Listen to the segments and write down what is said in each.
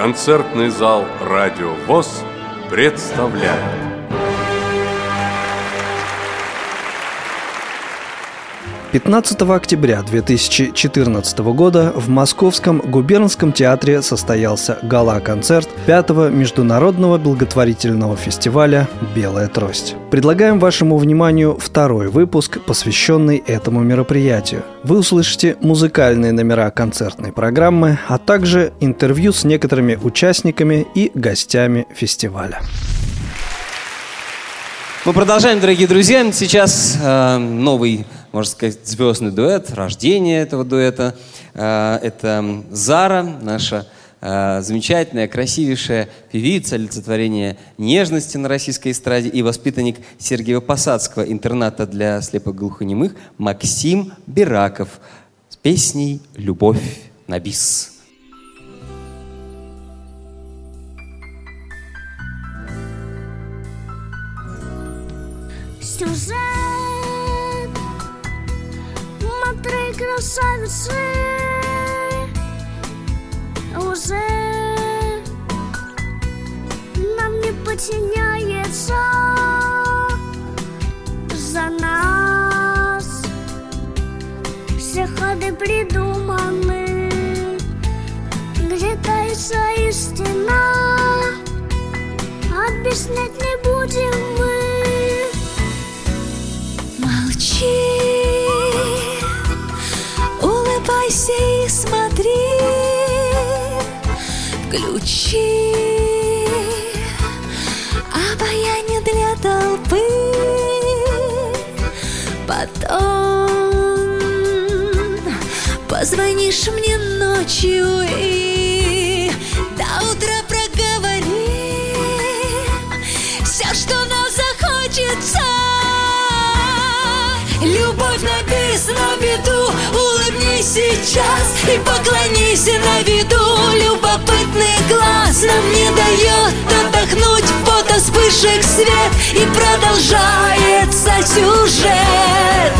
Концертный зал «Радио ВОЗ» представляет 15 октября 2014 года в Московском губернском театре состоялся гала-концерт 5-го международного благотворительного фестиваля «Белая трость». Предлагаем вашему вниманию второй выпуск, посвященный этому мероприятию. Вы услышите музыкальные номера концертной программы, а также интервью с некоторыми участниками и гостями фестиваля. Мы продолжаем, дорогие друзья. Сейчас э, новый можно сказать, звездный дуэт, рождение этого дуэта. Э, это Зара, наша э, замечательная, красивейшая певица, олицетворение нежности на российской эстраде и воспитанник Сергеева Посадского интерната для слепоглухонемых Максим Бираков с песней «Любовь на бис». Сюжет Смотри, красавицы Уже. Нам не подчиняется За нас. Все ходы придуманы Где таится истина. Объяснять не будем мы. Молчи смотри, включи обаяние для толпы, потом позвонишь мне ночью и улыбнись сейчас и поклонись на виду. Любопытный глаз нам не дает отдохнуть, фото вспышек свет и продолжается сюжет.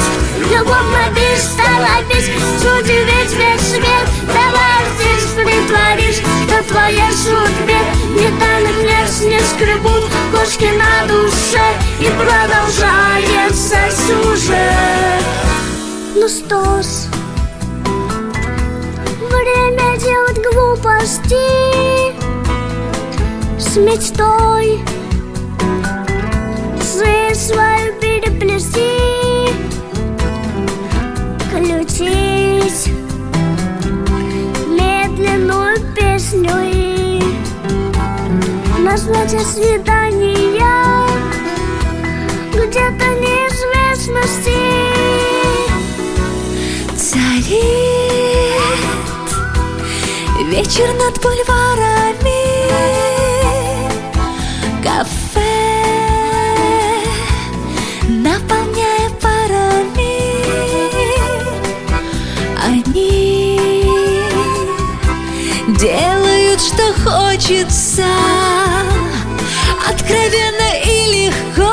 Любовь бис, стала бис, удивить весь свет. Давай здесь притворишь, что твоя судьбе не тайны лес не скребут кошки на душе и продолжается сюжет. Ну что ж, глупости с мечтой. Жизнь свою переплести, включить медленную песню и назвать свидания где-то неизвестности вечер над бульварами. Кафе наполняя парами. Они делают, что хочется. Откровенно и легко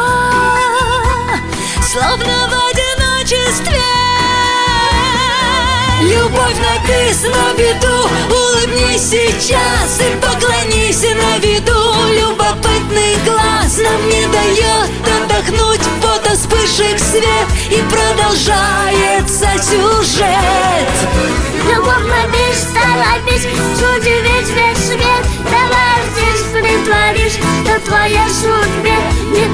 Словно в одиночестве Любовь написана в виду. Улыбнись сейчас и поклонись на виду. Любопытный глаз нам не дает отдохнуть. Фото вспышек свет и продолжается сюжет. Любовь на бис, стала бис, удивить весь свет. Давай здесь притворишь, что твоя судьбе Не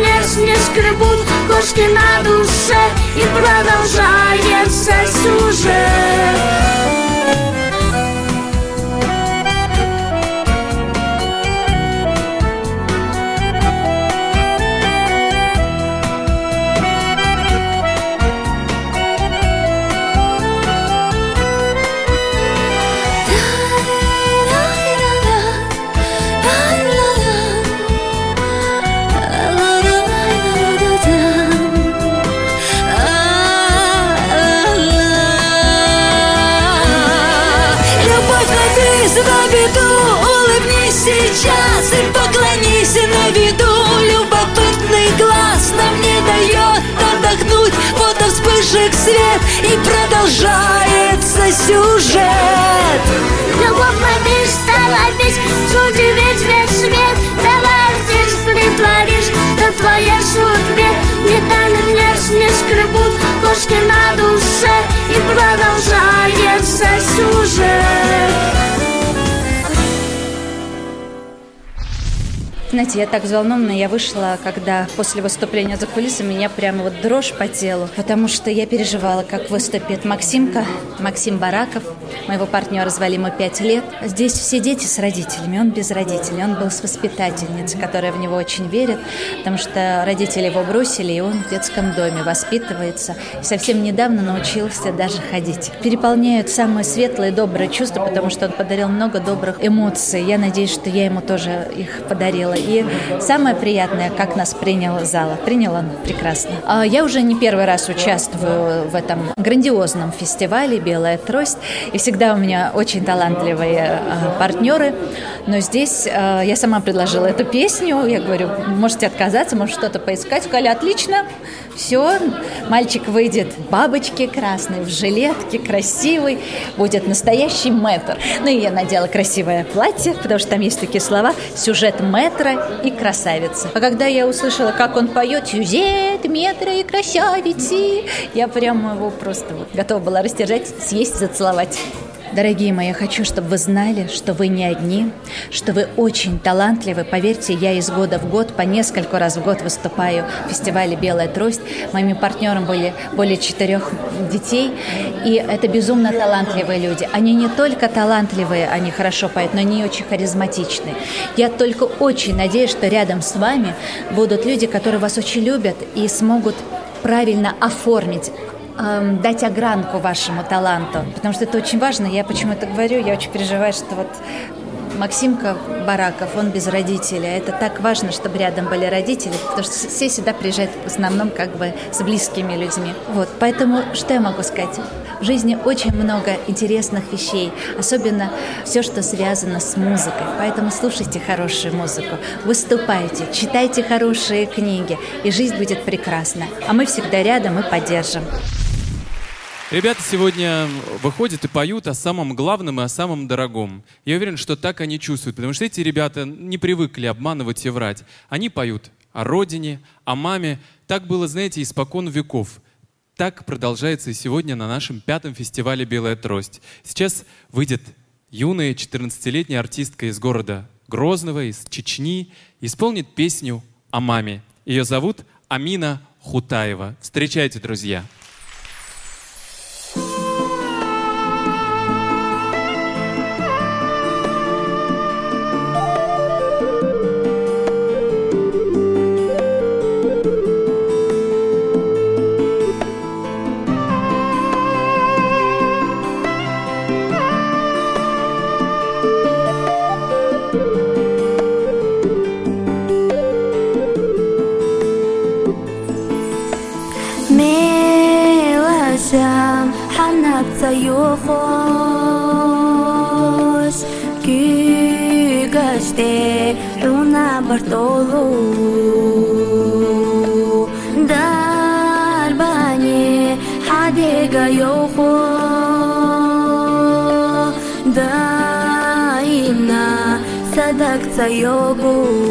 лес не скребут кошки на душе И продолжается сюжет сейчас и поклонись на виду Любопытный глаз нам не дает отдохнуть. Вот вспышек свет и продолжается сюжет. Любовь ловишь, стала бить, чуди ведь весь свет. Давай здесь притворишь, что твоя судьбе. Детали вниз не скребут, кошки на душе. И продолжается сюжет. Знаете, я так взволнована, я вышла, когда после выступления за кулисами меня прямо вот дрожь по телу, потому что я переживала, как выступит Максимка, Максим Бараков, моего партнера звали ему пять лет. Здесь все дети с родителями, он без родителей, он был с воспитательницей, которая в него очень верит, потому что родители его бросили, и он в детском доме воспитывается. И совсем недавно научился даже ходить. Переполняют самые светлые, добрые чувства, потому что он подарил много добрых эмоций. Я надеюсь, что я ему тоже их подарила. И самое приятное, как нас принял зал. Принял он прекрасно. А я уже не первый раз участвую в этом грандиозном фестивале «Белая трость». И всегда у меня очень талантливые а, партнеры. Но здесь а, я сама предложила эту песню. Я говорю, можете отказаться, может что-то поискать. Сказали, отлично, все, мальчик выйдет в бабочке красной, в жилетке, красивый, будет настоящий мэтр. Ну и я надела красивое платье, потому что там есть такие слова, сюжет мэтра и красавицы. А когда я услышала, как он поет сюжет метра и красавицы, я прямо его просто вот готова была растяжать, съесть, зацеловать. Дорогие мои, я хочу, чтобы вы знали, что вы не одни, что вы очень талантливы. Поверьте, я из года в год, по несколько раз в год выступаю в фестивале «Белая трость». Моими партнерами были более четырех детей, и это безумно талантливые люди. Они не только талантливые, они хорошо поют, но они очень харизматичны. Я только очень надеюсь, что рядом с вами будут люди, которые вас очень любят и смогут правильно оформить эм, дать огранку вашему таланту, потому что это очень важно. Я почему это говорю, я очень переживаю, что вот Максимка Бараков, он без родителей. Это так важно, чтобы рядом были родители, потому что все сюда приезжают в основном как бы с близкими людьми. Вот, поэтому что я могу сказать? В жизни очень много интересных вещей, особенно все, что связано с музыкой. Поэтому слушайте хорошую музыку, выступайте, читайте хорошие книги, и жизнь будет прекрасна. А мы всегда рядом и поддержим. Ребята сегодня выходят и поют о самом главном и о самом дорогом. Я уверен, что так они чувствуют, потому что эти ребята не привыкли обманывать и врать. Они поют о родине, о маме. Так было, знаете, испокон веков. Так продолжается и сегодня на нашем пятом фестивале «Белая трость». Сейчас выйдет юная 14-летняя артистка из города Грозного, из Чечни, исполнит песню о маме. Ее зовут Амина Хутаева. Встречайте, друзья! Mevasam 再有不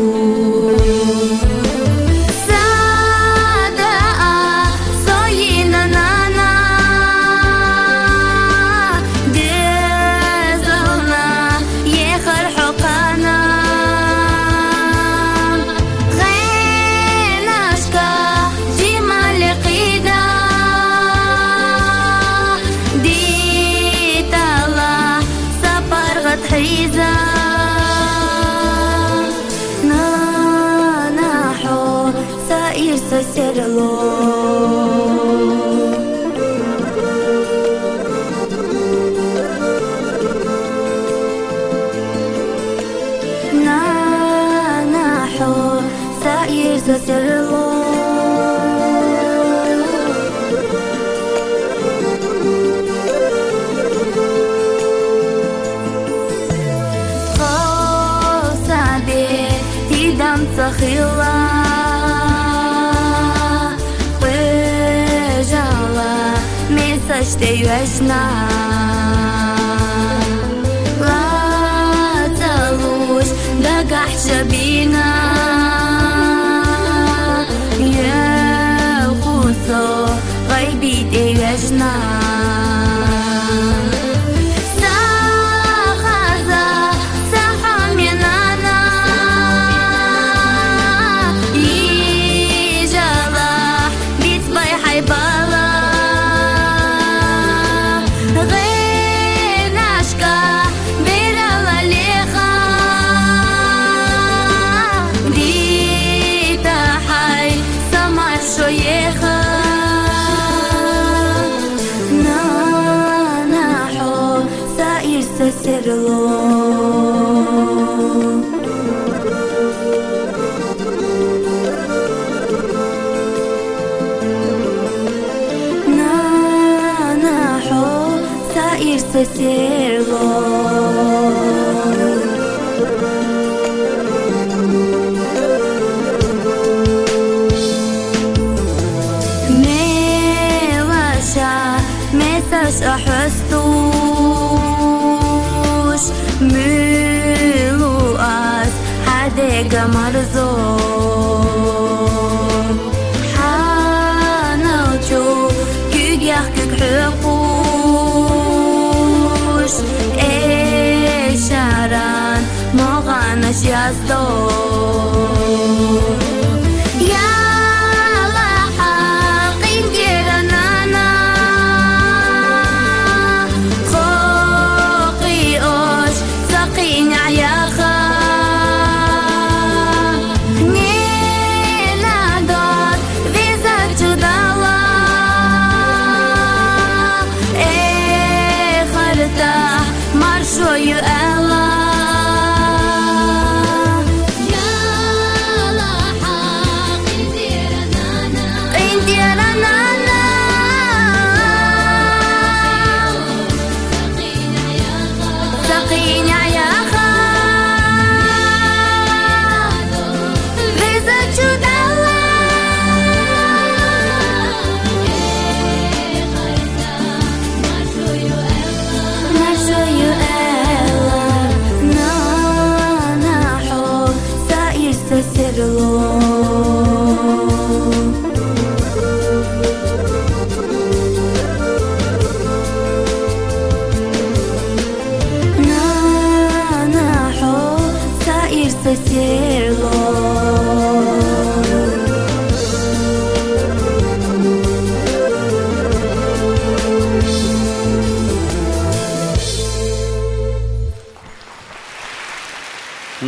I sit alone.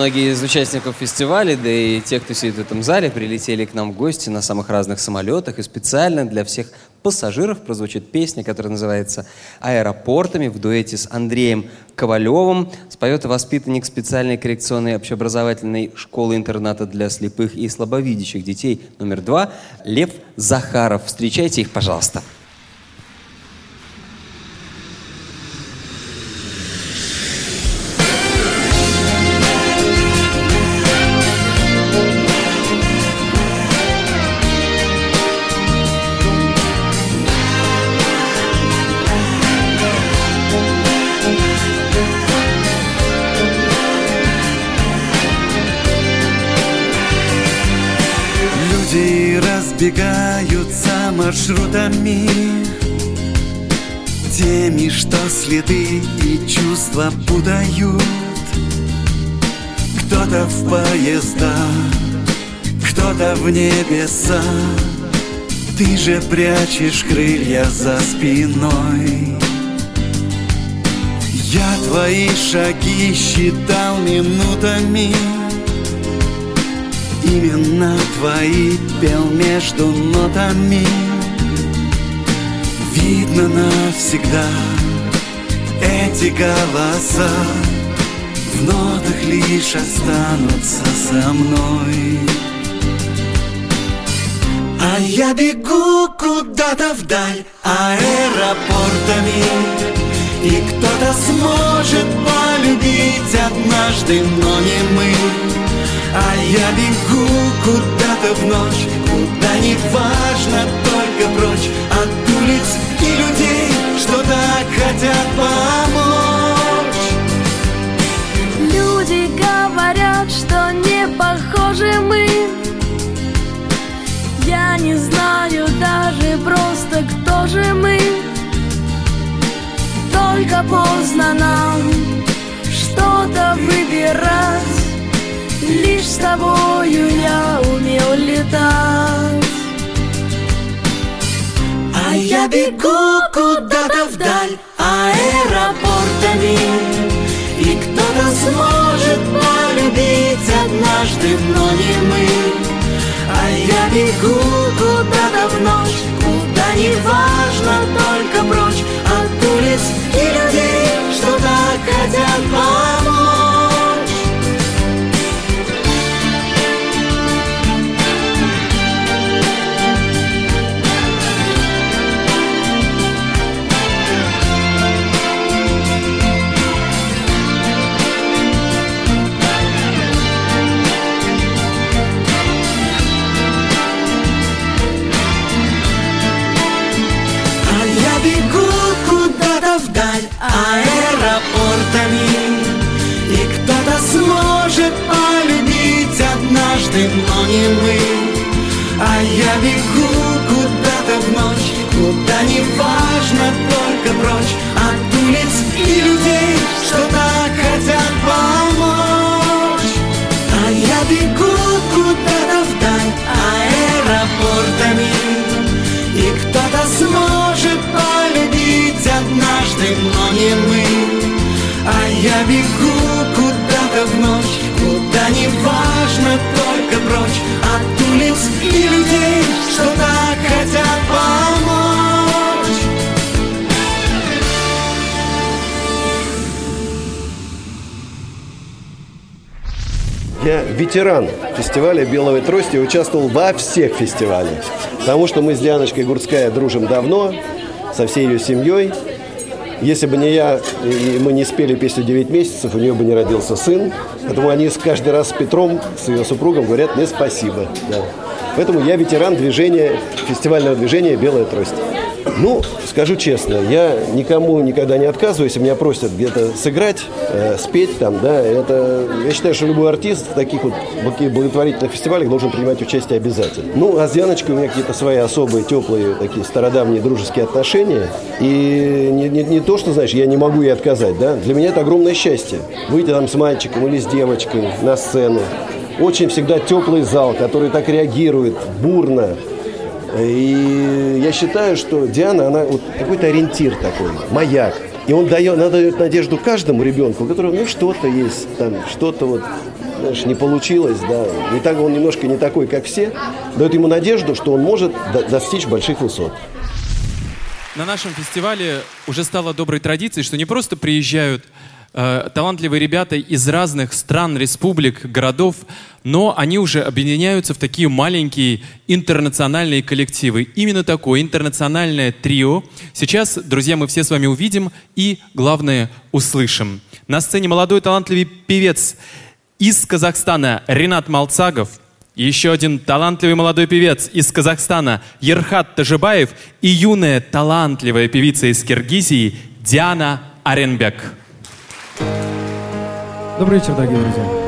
Многие из участников фестиваля, да и те, кто сидит в этом зале, прилетели к нам в гости на самых разных самолетах. И специально для всех пассажиров прозвучит песня, которая называется «Аэропортами» в дуэте с Андреем Ковалевым. Споет воспитанник специальной коррекционной общеобразовательной школы-интерната для слепых и слабовидящих детей номер два Лев Захаров. Встречайте их, пожалуйста. разбегаются маршрутами Теми, что следы и чувства путают. Кто-то в поезда, кто-то в небеса Ты же прячешь крылья за спиной. Я твои шаги считал минутами. Именно твои пел между нотами Видно навсегда эти голоса. В нотах лишь останутся со мной. А я бегу куда-то вдаль аэропортами И кто-то сможет полюбить однажды, но не мы а я бегу куда-то в ночь Куда не важно, только прочь От улиц и людей, что так хотят помочь. Люди говорят, что не похожи мы. Я не знаю даже просто, кто же мы. Только поздно нам что-то выбирать с тобою я умел летать. А я бегу куда-то вдаль аэропортами И кто-то сможет полюбить однажды, но не мы. А я бегу куда-то в ночь Куда не важно, только прочь От улиц и людей, что так хотят вдаль аэропортами. И кто-то сможет полюбить однажды, но не мы. А я бегу куда-то в ночь Куда не важно, только прочь. От улиц и людей, что так хотят помочь. А я бегу куда-то вдаль аэропортами. И кто-то сможет однажды, но не мы А я бегу куда-то в ночь Куда не важно, только прочь От улиц и людей, что так хотят помочь Я ветеран фестиваля «Белой трости» участвовал во всех фестивалях. Потому что мы с Дианочкой Гурцкая дружим давно, со всей ее семьей. Если бы не я, и мы не спели песню «9 месяцев», у нее бы не родился сын. Поэтому они каждый раз с Петром, с ее супругом, говорят мне спасибо. Да. Поэтому я ветеран движения, фестивального движения «Белая трость». Ну, скажу честно, я никому никогда не отказываю, если меня просят где-то сыграть, э, спеть там, да, это, я считаю, что любой артист в таких вот благотворительных фестивалях должен принимать участие обязательно. Ну, а с Яночкой у меня какие-то свои особые, теплые, такие стародавние дружеские отношения, и не, не, не то, что, знаешь, я не могу ей отказать, да, для меня это огромное счастье, выйти там с мальчиком или с девочкой на сцену, очень всегда теплый зал, который так реагирует бурно, и я считаю, что Диана, она вот какой-то ориентир такой, маяк. И он дает, она дает надежду каждому ребенку, у которого ну что-то есть, там что-то вот знаешь, не получилось, да, не так, он немножко не такой, как все, дает ему надежду, что он может до- достичь больших высот. На нашем фестивале уже стало доброй традицией, что не просто приезжают э, талантливые ребята из разных стран, республик, городов, но они уже объединяются в такие маленькие интернациональные коллективы. Именно такое интернациональное трио сейчас, друзья, мы все с вами увидим и, главное, услышим. На сцене молодой талантливый певец из Казахстана Ренат Малцагов – еще один талантливый молодой певец из Казахстана Ерхат Тажибаев и юная талантливая певица из Киргизии Диана Аренбек. Добрый вечер, дорогие друзья.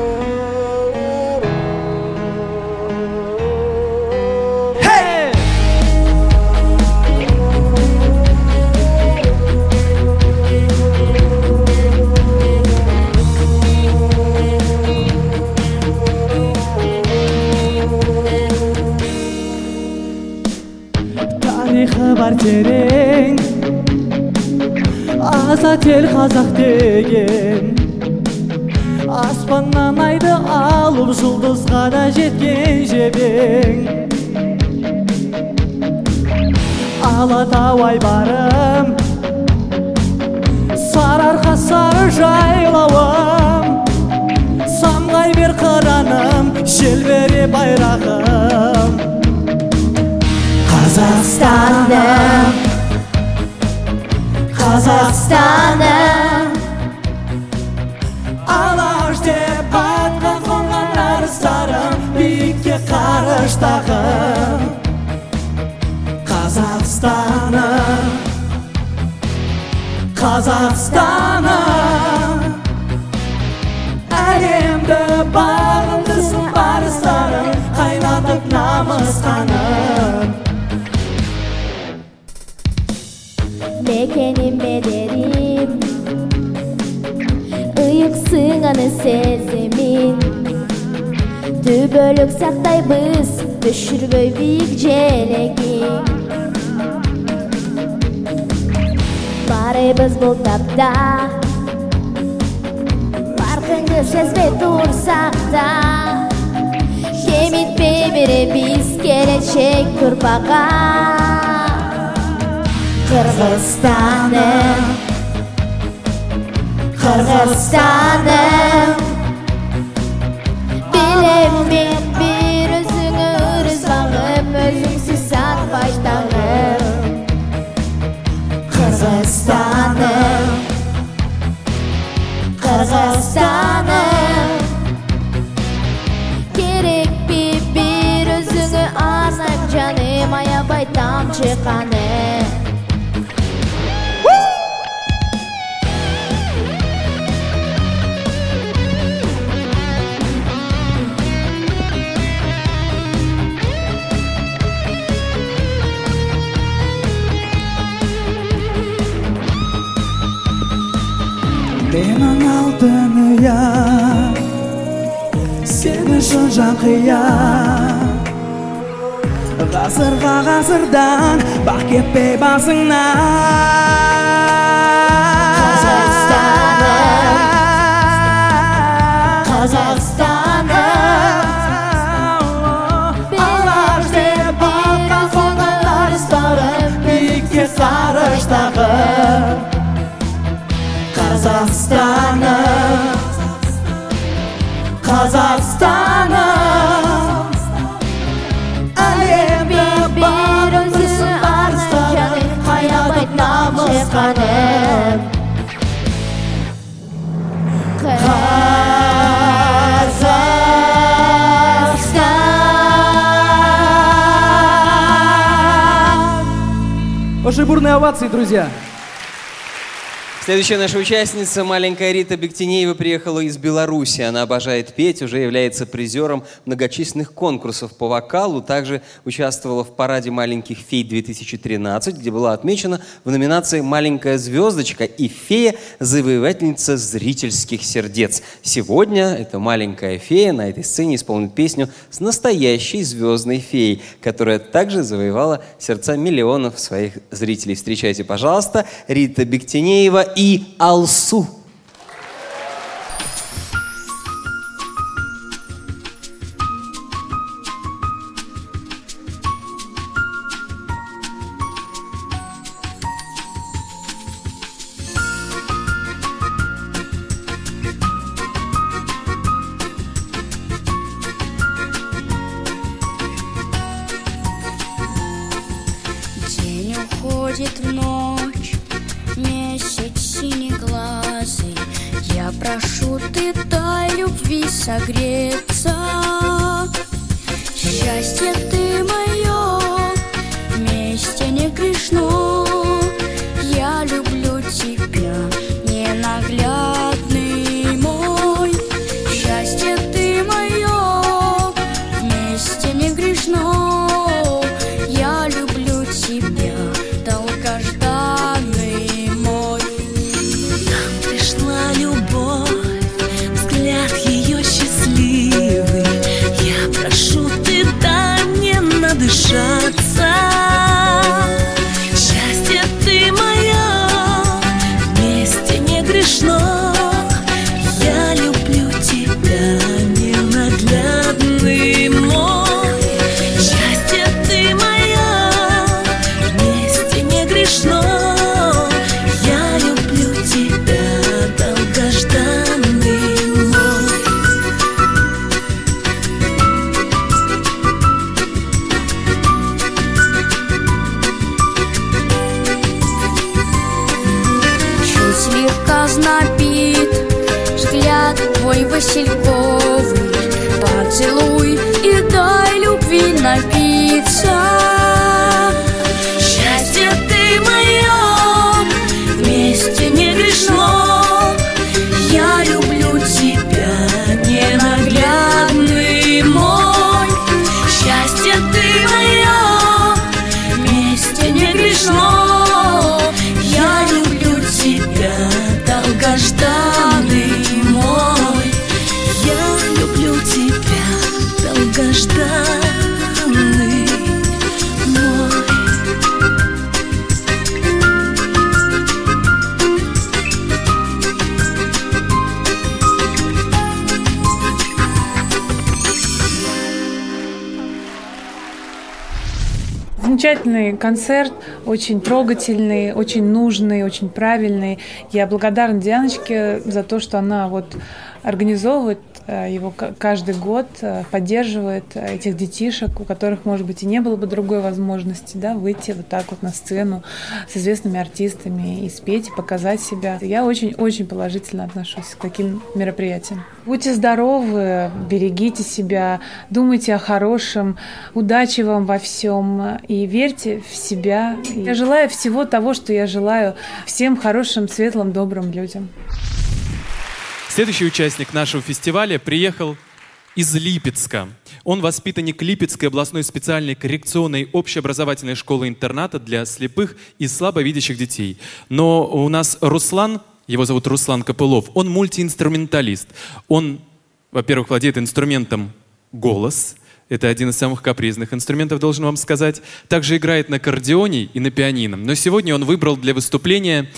тарихы бар терең азат ел қазақ деген аспаннан айды алып жұлдызға да жеткен жебең. Алатау айбарым сарыарқа сары жайлауым. Самғай бер қыраным желбіре байрағым. Қазақстаным Қазақстаным. алаштағы Қазақстаны қазақстаным әлемді бағымды парыздарың қайнатып намысқаным мекенім бедерім ұйықсынғаны сезімім Түбөлік сақтайбыз бейік биік желегін Барыбыз бұл тапта Парқыңды сезбей тұрсақ та Жемітпей біз келечек ұрпаққа Қырғызстаным Қырғызстаным Білем мен бір өзіңі өріз бағып Өзіңсіз сатпай тағып Қырғызстаным Қырғызстаным Керек пе бір өзіңі арнап жаным Аябай тамшы қаным менің алтын ұям сен үшін жан қиям ғасырға ғасырдан бақ кетпей басыңнан. Қазақстаным қазақстаным әлемді бағындырсын арыстарым қайнатып намыс қаным Ваши бурные овации, друзья. Следующая наша участница, маленькая Рита Бектинеева, приехала из Беларуси. Она обожает петь, уже является призером многочисленных конкурсов по вокалу. Также участвовала в параде маленьких фей-2013, где была отмечена в номинации «Маленькая звездочка» и фея – завоевательница зрительских сердец. Сегодня эта маленькая фея на этой сцене исполнит песню с настоящей звездной феей, которая также завоевала сердца миллионов своих зрителей. Встречайте, пожалуйста, Рита Бектинеева и Алсу. Уходит в прошу, ты дай любви согреться. Счастье ты мое, Замечательный концерт, очень трогательный, очень нужный, очень правильный. Я благодарна Дианочке за то, что она вот организовывает его к- каждый год, э, поддерживает э, этих детишек, у которых, может быть, и не было бы другой возможности да, выйти вот так вот на сцену с известными артистами и спеть, и показать себя. Я очень-очень положительно отношусь к таким мероприятиям. Будьте здоровы, берегите себя, думайте о хорошем, удачи вам во всем и верьте в себя. Я желаю всего того, что я желаю всем хорошим, светлым, добрым людям. Следующий участник нашего фестиваля приехал из Липецка. Он воспитанник Липецкой областной специальной коррекционной общеобразовательной школы-интерната для слепых и слабовидящих детей. Но у нас Руслан Его зовут Руслан Копылов. Он мультиинструменталист. Он, во-первых, владеет инструментом голос. Это один из самых капризных инструментов, должен вам сказать. Также играет на аккордеоне и на пианино. Но сегодня он выбрал для выступления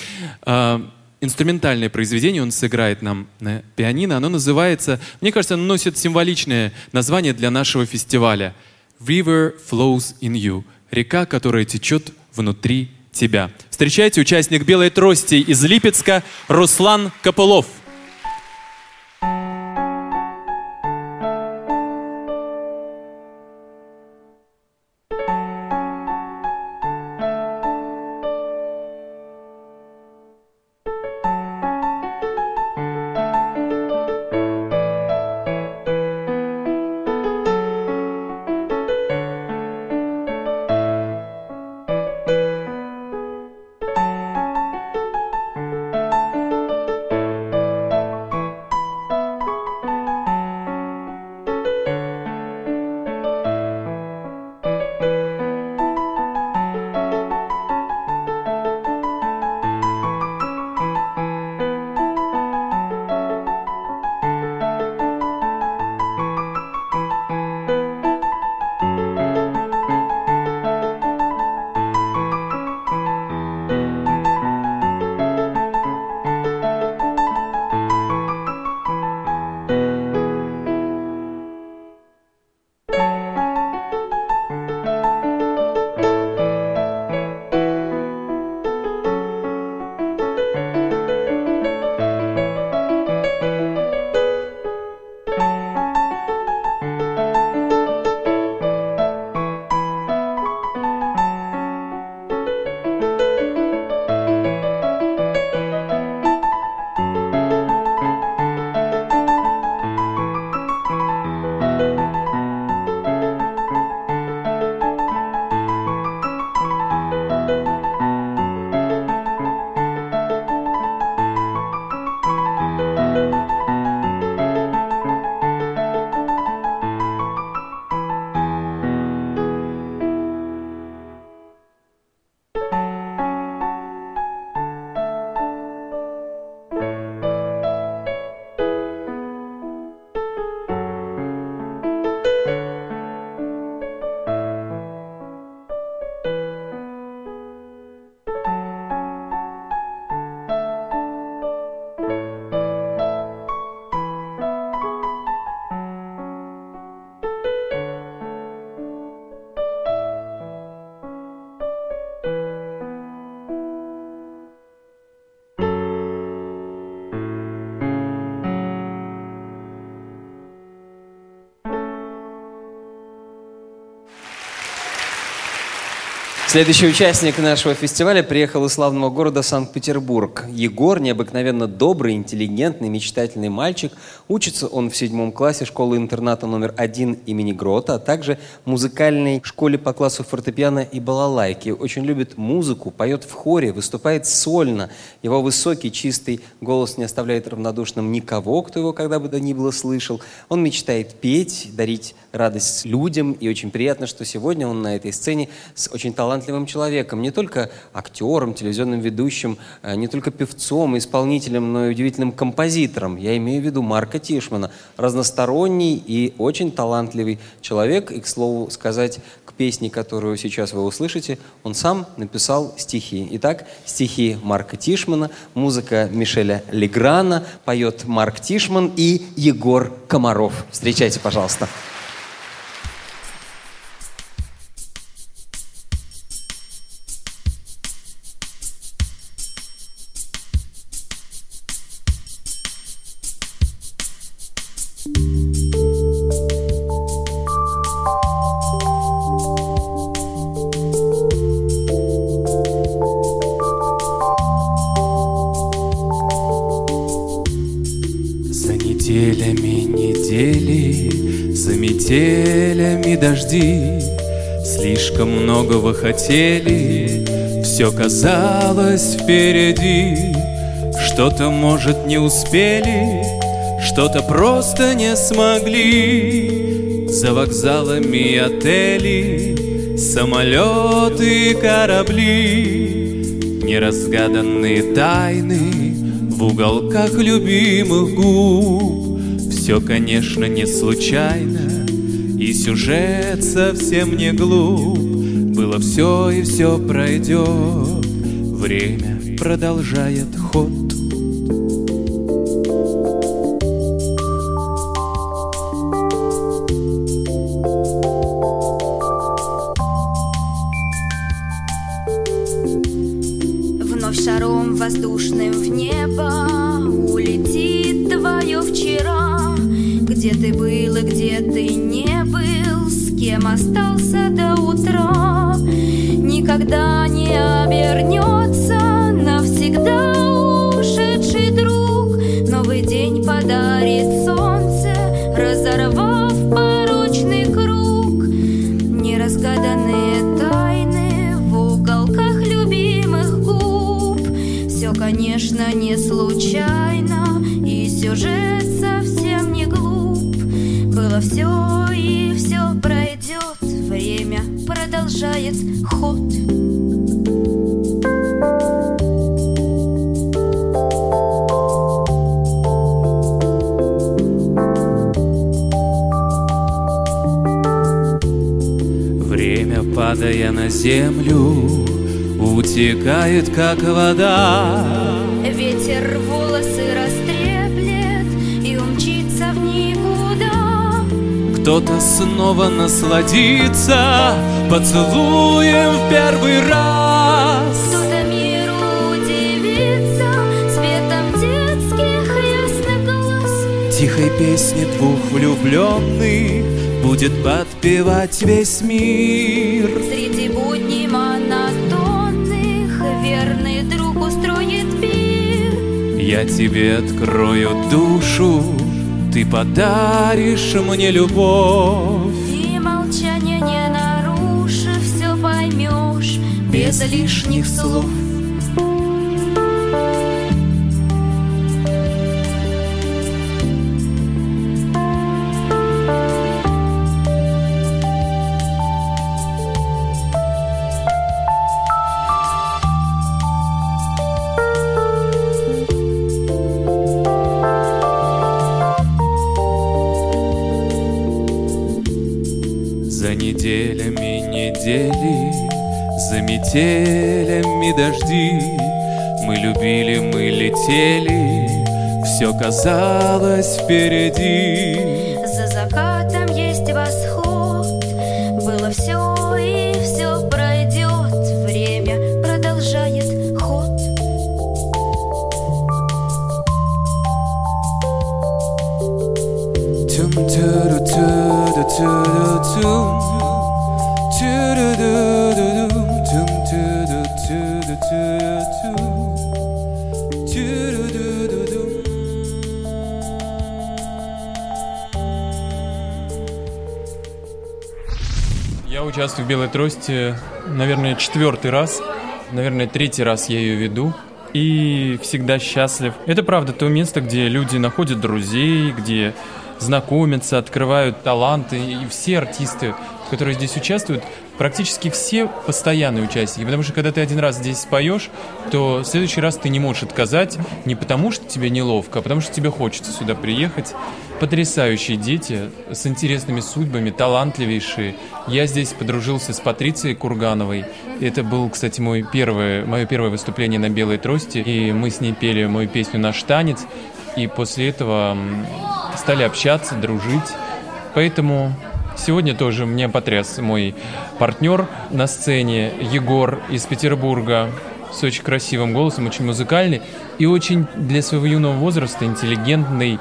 э, инструментальное произведение. Он сыграет нам на пианино. Оно называется, мне кажется, оно носит символичное название для нашего фестиваля. River flows in you. Река, которая течет внутри тебя. Встречайте участник «Белой трости» из Липецка Руслан Копылов. Следующий участник нашего фестиваля приехал из славного города Санкт-Петербург. Егор необыкновенно добрый, интеллигентный, мечтательный мальчик. Учится он в седьмом классе школы-интерната номер один имени Грота, а также музыкальной школе по классу фортепиано и балалайки. Очень любит музыку, поет в хоре, выступает сольно. Его высокий, чистый голос не оставляет равнодушным никого, кто его когда бы то ни было слышал. Он мечтает петь, дарить радость людям, и очень приятно, что сегодня он на этой сцене с очень талантливым талантливым человеком, не только актером, телевизионным ведущим, э, не только певцом, исполнителем, но и удивительным композитором. Я имею в виду Марка Тишмана. Разносторонний и очень талантливый человек. И, к слову сказать, к песне, которую сейчас вы услышите, он сам написал стихи. Итак, стихи Марка Тишмана, музыка Мишеля Леграна, поет Марк Тишман и Егор Комаров. Встречайте, пожалуйста. Дожди. Слишком многого хотели Все казалось впереди. Что-то, может, не успели Что-то просто не смогли. За вокзалами отели Самолеты и корабли Неразгаданные тайны в уголках любимых губ. Все, конечно, не случайно, сюжет совсем не глуп. Было все и все пройдет, время продолжает ход. Конечно, не случайно. И сюжет совсем не глуп. Было все и все пройдет Время продолжает ход. Время, падая на землю, утекает, как вода. Кто-то снова насладится поцелуем в первый раз. Кто-то миру удивится Светом детских ясных глаз Тихой песни двух влюбленных будет подпевать весь мир. Среди будней монотонных Верный друг устроит пир Я тебе открою душу, ты подаришь мне любовь. И молчание не нарушив Все поймешь без лишних слов дожди Мы любили, мы летели, все казалось впереди. За закатом есть восход. Было все и все пройдет Время продолжает ход. Тюм участвую в «Белой трости», наверное, четвертый раз. Наверное, третий раз я ее веду. И всегда счастлив. Это правда то место, где люди находят друзей, где знакомятся, открывают таланты. И все артисты, которые здесь участвуют, практически все постоянные участники. Потому что когда ты один раз здесь споешь, то в следующий раз ты не можешь отказать не потому, что тебе неловко, а потому что тебе хочется сюда приехать. Потрясающие дети с интересными судьбами, талантливейшие. Я здесь подружился с Патрицией Кургановой. Это был, кстати, мой первое, мое первое выступление на белой трости. И мы с ней пели мою песню «Наш танец». И после этого стали общаться, дружить. Поэтому сегодня тоже меня потряс мой партнер на сцене, Егор из Петербурга, с очень красивым голосом, очень музыкальный и очень для своего юного возраста интеллигентный,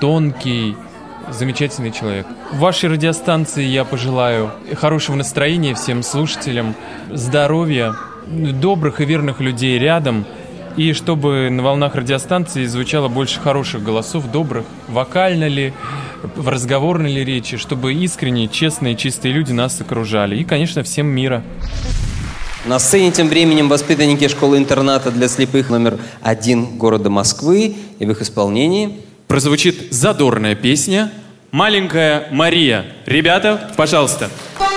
тонкий, замечательный человек. Вашей радиостанции я пожелаю хорошего настроения всем слушателям, здоровья, добрых и верных людей рядом, и чтобы на волнах радиостанции звучало больше хороших голосов, добрых, вокально ли, в разговорной ли речи, чтобы искренние, честные, чистые люди нас окружали. И, конечно, всем мира. На сцене тем временем воспитанники школы-интерната для слепых номер один города Москвы и в их исполнении Прозвучит задорная песня «Маленькая Мария». Ребята, пожалуйста. Я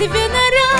себе наряд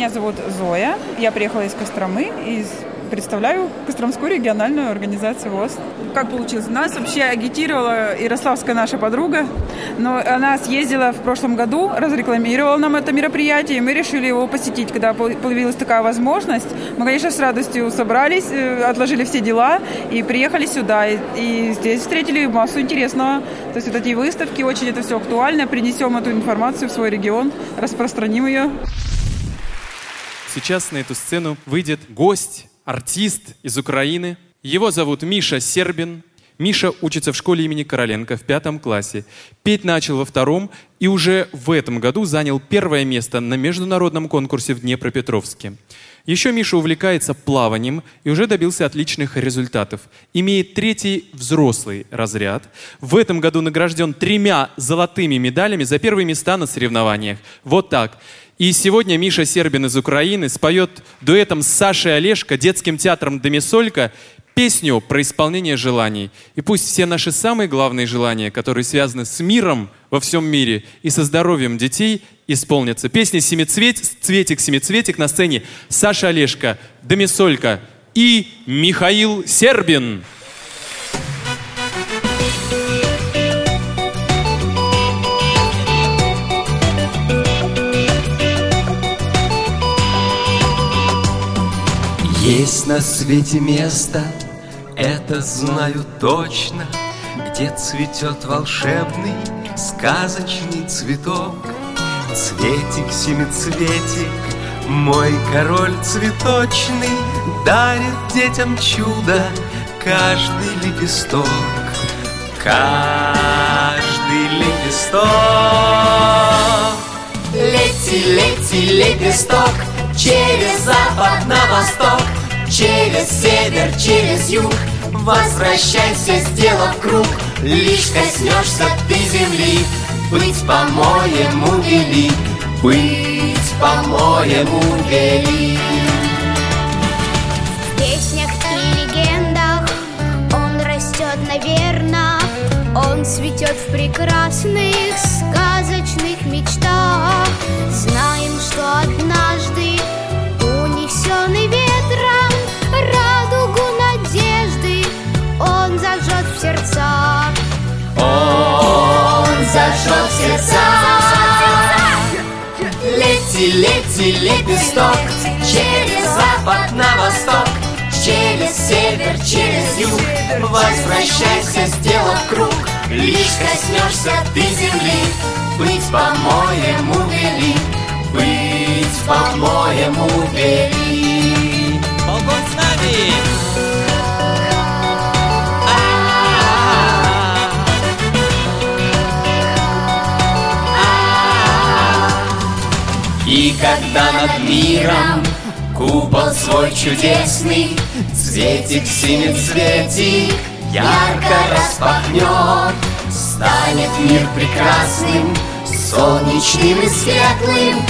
Меня зовут Зоя. Я приехала из Костромы и представляю Костромскую региональную организацию ВОЗ. Как получилось? Нас вообще агитировала Ярославская наша подруга, но она съездила в прошлом году, разрекламировала нам это мероприятие, и мы решили его посетить, когда появилась такая возможность. Мы, конечно, с радостью собрались, э, отложили все дела и приехали сюда. И, и здесь встретили массу интересного. То есть вот эти выставки, очень это все актуально. Принесем эту информацию в свой регион, распространим ее. Сейчас на эту сцену выйдет гость, артист из Украины. Его зовут Миша Сербин. Миша учится в школе имени Короленко в пятом классе. Петь начал во втором и уже в этом году занял первое место на международном конкурсе в Днепропетровске. Еще Миша увлекается плаванием и уже добился отличных результатов. Имеет третий взрослый разряд. В этом году награжден тремя золотыми медалями за первые места на соревнованиях. Вот так. И сегодня Миша Сербин из Украины споет дуэтом с Сашей Олешко, детским театром «Домисолька» песню про исполнение желаний. И пусть все наши самые главные желания, которые связаны с миром во всем мире и со здоровьем детей, исполнятся. Песня «Семицвет», «Цветик-семицветик» на сцене Саша Олешко, «Домисолька» и Михаил Сербин. Есть на свете место, это знаю точно, Где цветет волшебный сказочный цветок. Цветик, семицветик, мой король цветочный Дарит детям чудо каждый лепесток. Каждый лепесток. Лети, лети, лепесток Через запад на восток Через север, через юг. Возвращайся, сделав круг Лишь коснешься ты земли. Быть, по-моему, вели Быть, по-моему, вели. В песнях и легендах он растет, наверно. Он цветет в прекрасных сказочных мечтах. Знаем, что однажды Лети, лепесток Через запад на восток Через север, через юг. Возвращайся, сделав круг. Лишь коснешься ты земли. Быть, по-моему, вели. Быть, по-моему, вели. Балкон с нами! Когда над миром купол свой чудесный Цветик, семицветик ярко распахнет Станет мир прекрасным, солнечным и светлым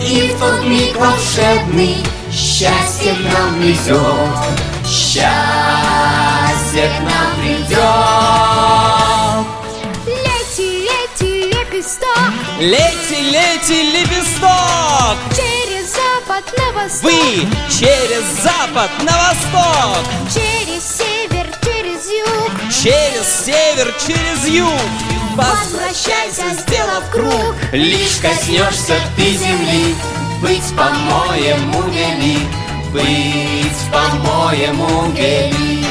И в тот миг волшебный счастье к нам придет Счастье к нам придет Лети, лети, лепесток! Через запад на восток. Вы через запад на восток! Через север, через юг. Через север, через юг! Возвращайся, сделав круг. Лишь коснешься ты земли. Быть, по-моему, вели. Быть, по-моему, вели.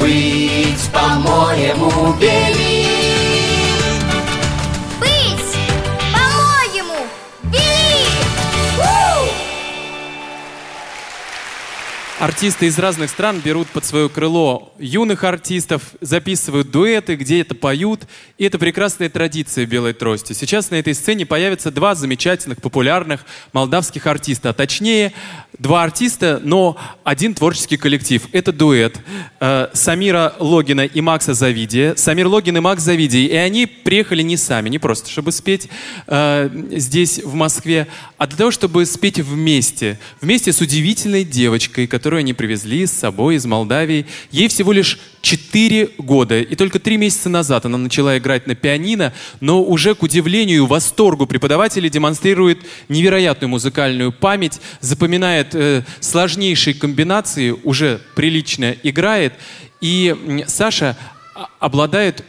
Быть, по-моему, вели артисты из разных стран берут под свое крыло юных артистов, записывают дуэты, где это поют. И это прекрасная традиция белой трости. Сейчас на этой сцене появятся два замечательных, популярных молдавских артиста. А точнее, два артиста, но один творческий коллектив. Это дуэт э, Самира Логина и Макса Завидия. Самир Логин и Макс Завидий. И они приехали не сами, не просто чтобы спеть э, здесь, в Москве, а для того, чтобы спеть вместе. Вместе с удивительной девочкой, которую они привезли с собой из Молдавии. Ей всего лишь 4 года. И только три месяца назад она начала играть на пианино, но уже, к удивлению восторгу преподавателей демонстрирует невероятную музыкальную память, запоминает э, сложнейшие комбинации, уже прилично играет. И Саша обладает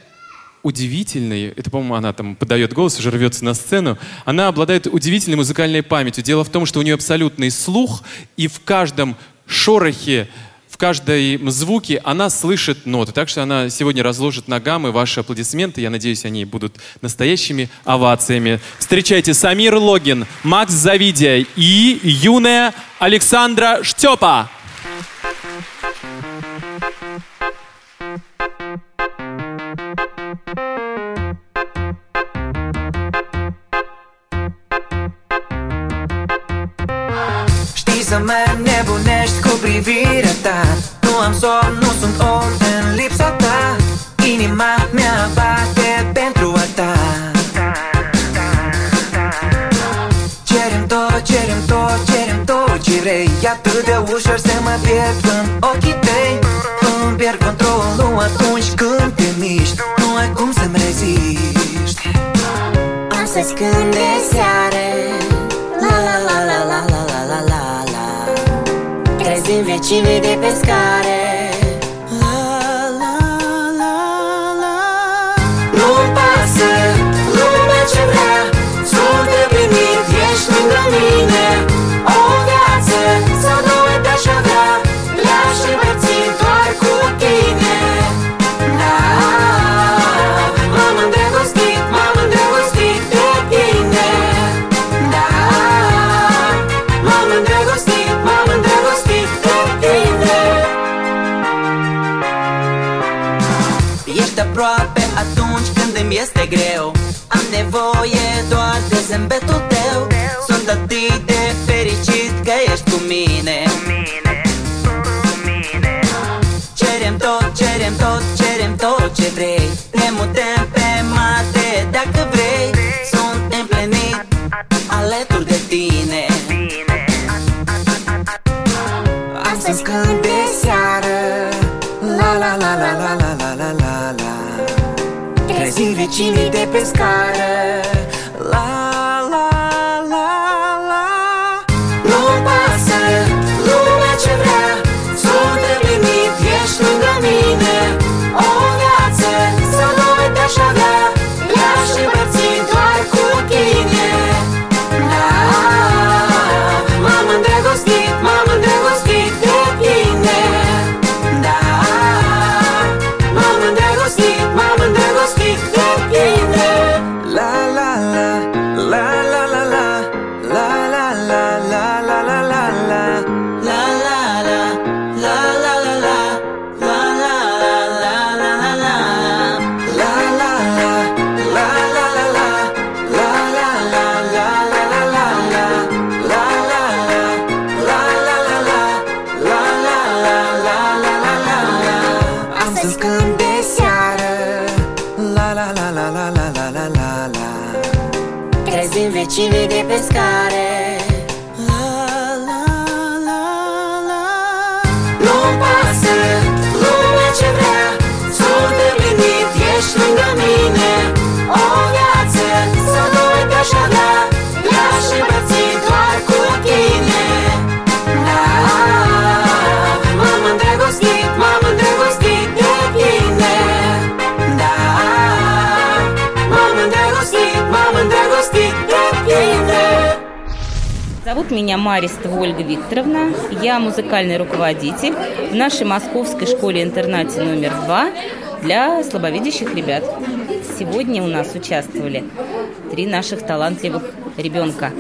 удивительной, это, по-моему, она там подает голос, уже рвется на сцену, она обладает удивительной музыкальной памятью. Дело в том, что у нее абсолютный слух, и в каждом шорохе, в каждой звуке она слышит ноты. Так что она сегодня разложит на гаммы ваши аплодисменты. Я надеюсь, они будут настоящими овациями. Встречайте Самир Логин, Макс Завидия и юная Александра Штепа. Privirea ta Nu am somn, nu sunt om în lipsa ta. Inima mea bate pentru a ta. Cerem tot, cerem tot, cerem tot ce vrei. E atât de ușor să mă pierd în ochii tăi. Îmi pierd controlul atunci când te miști. Nu ai cum să-mi reziști. Astăzi când e seară Veci vede pescare zâmbetul tău Sunt atât de fericit că ești cu mine. Cerem tot, cerem tot, cerem tot ce vrei. Ne mutăm pe mate dacă vrei. Sunt împlinit alături de tine. Astăzi când e seară La la la la la la la la la. La Trezim vecinii de pe scară Меня Маристова Ольга Викторовна. Я музыкальный руководитель в нашей московской школе-интернате номер два для слабовидящих ребят. Сегодня у нас участвовали три наших талантливых ребенка.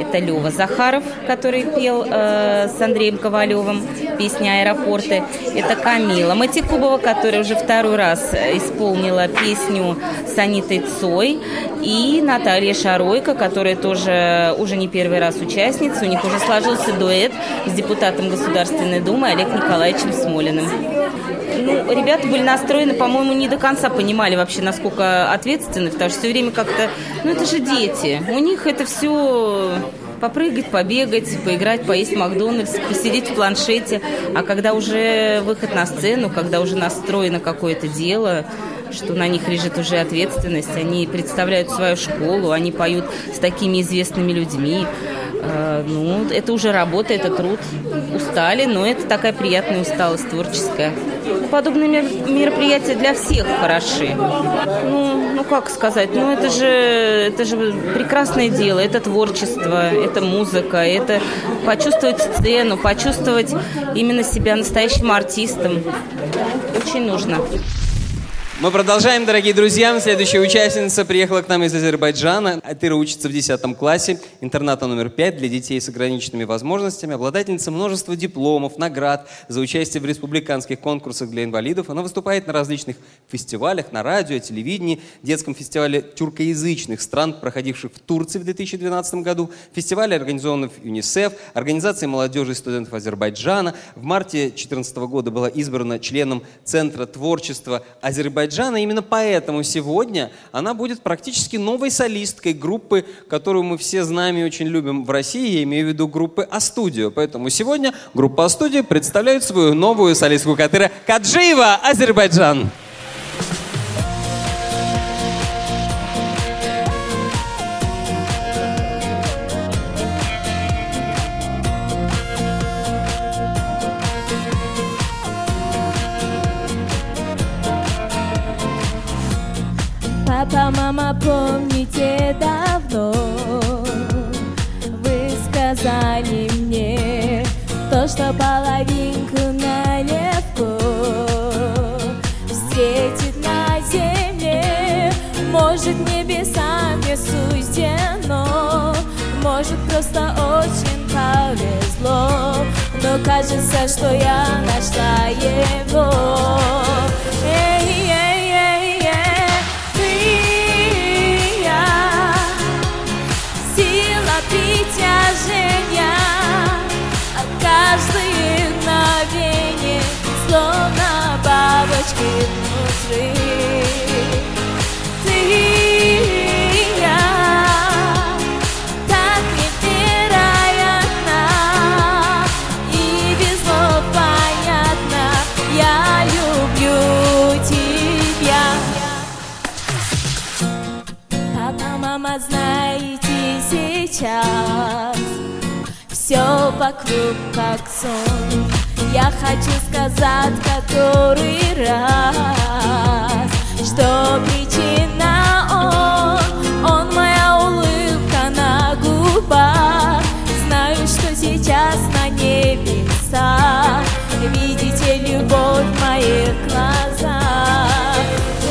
Это Лева Захаров, который пел э, с Андреем Ковалевым песни «Аэропорты». Это Камила Матикубова, которая уже второй раз исполнила песню с Анитой Цой. И Наталья Шаройко, которая тоже уже не первый раз участница. У них уже сложился дуэт с депутатом Государственной Думы Олег Николаевичем Смолиным. Ну, ребята были настроены, по-моему, не до конца понимали вообще, насколько ответственны, потому что все время как-то, ну это же дети, у них это все попрыгать, побегать, поиграть, поесть Макдональдс, посидеть в планшете. А когда уже выход на сцену, когда уже настроено какое-то дело, что на них лежит уже ответственность, они представляют свою школу, они поют с такими известными людьми. Э, ну, это уже работа, это труд. Устали, но это такая приятная усталость творческая. Подобные мероприятия для всех хороши. Ну, ну как сказать, ну это же, это же прекрасное дело, это творчество, это музыка, это почувствовать сцену, почувствовать именно себя настоящим артистом. Очень нужно. Мы продолжаем, дорогие друзья. Следующая участница приехала к нам из Азербайджана. Атыра учится в 10 классе интерната номер 5 для детей с ограниченными возможностями. Обладательница множества дипломов, наград за участие в республиканских конкурсах для инвалидов. Она выступает на различных фестивалях, на радио, телевидении, детском фестивале тюркоязычных стран, проходивших в Турции в 2012 году, фестивале, организованном ЮНИСЕФ, Организации молодежи и студентов Азербайджана. В марте 2014 года была избрана членом Центра творчества Азербайджана Азербайджана. Именно поэтому сегодня она будет практически новой солисткой группы, которую мы все знаем и очень любим в России. Я имею в виду группы «Астудио». Поэтому сегодня группа «Астудио» представляет свою новую солистку Катыра Каджиева, Азербайджан. Мама, помните давно. Вы сказали мне То, что половинку налегко Встретит на земле. Может небесами суждено Может просто очень повезло. Но кажется, что я нашла его. Эй, эй, Ты я Так невероятно И без понятно Я люблю тебя Папа, мама, знаете сейчас Все вокруг как сон Я хочу сказать который раз Что причина он Он моя улыбка на губах. Знаю, что сейчас на небесах Видите любовь в моих глазах.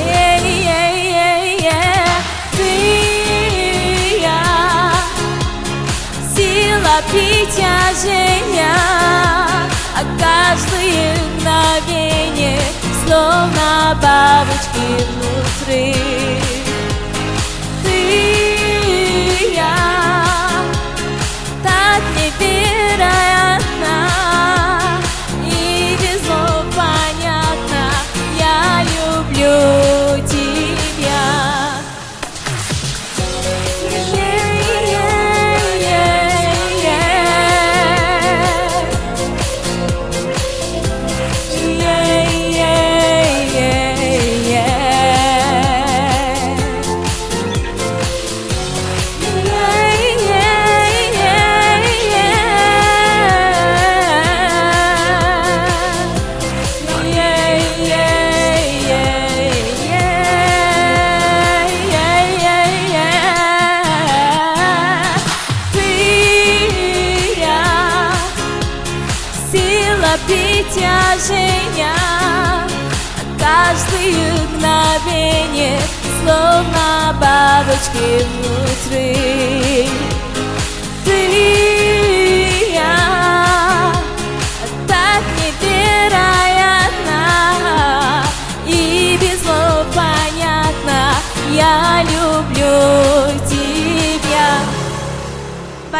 Эй, эй, эй, ты я Сила притяжения А каждое мгновение Словно бабочки внутри. Ты я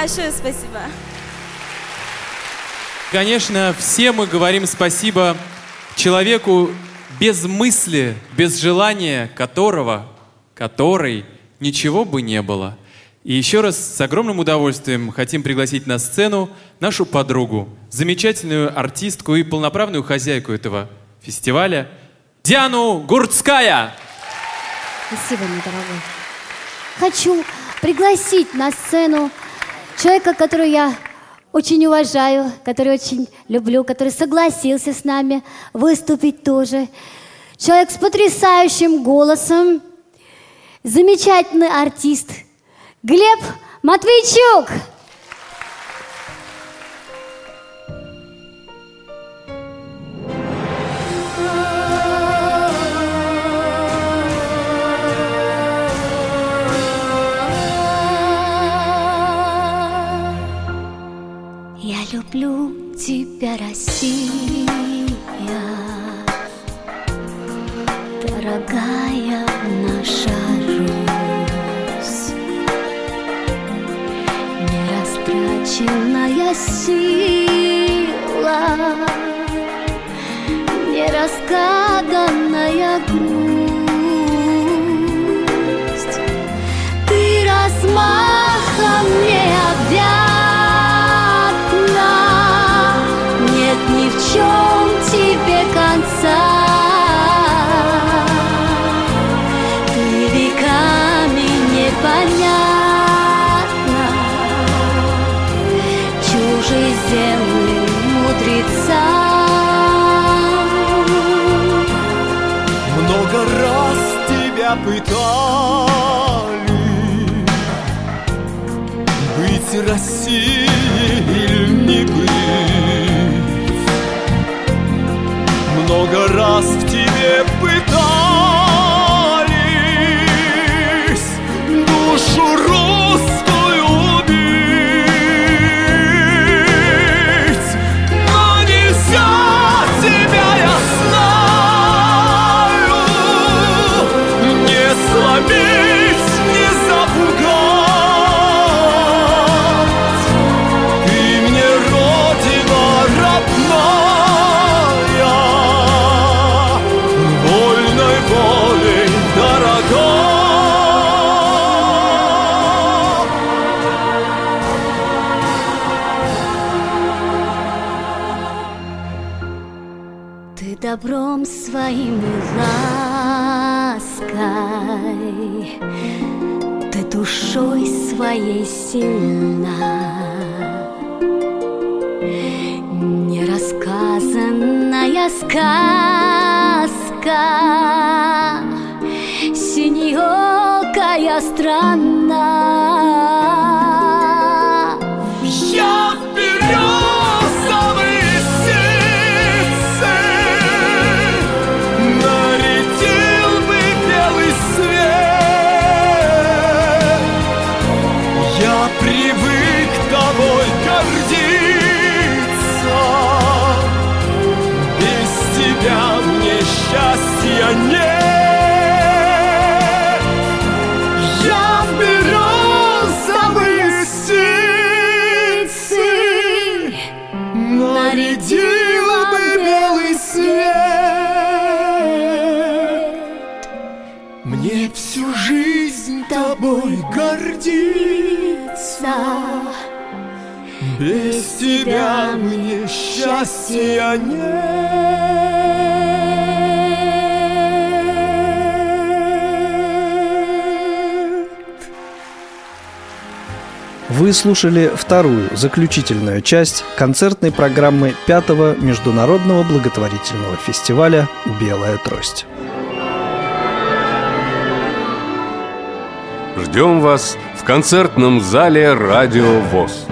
Большое спасибо. Конечно, все мы говорим спасибо человеку без мысли, без желания которого, который ничего бы не было. И еще раз с огромным удовольствием хотим пригласить на сцену нашу подругу, замечательную артистку и полноправную хозяйку этого фестиваля, Диану Гурцкая. Спасибо, мой дорогой. Хочу пригласить на сцену человека, которого я очень уважаю, который очень люблю, который согласился с нами выступить тоже. Человек с потрясающим голосом, замечательный артист Глеб Матвейчук. Люблю тебя, Россия, дорогая наша Русь, нерастраченная сила, неразгаданная грусть. Пытали Быть быть Много раз в добром своим и лаской, Ты душой своей сильна. Нерассказанная сказка, Синеокая страна. Тебя мне счастья нет Вы слушали вторую, заключительную часть концертной программы пятого международного благотворительного фестиваля «Белая трость». Ждем вас в концертном зале «Радио ВОЗ».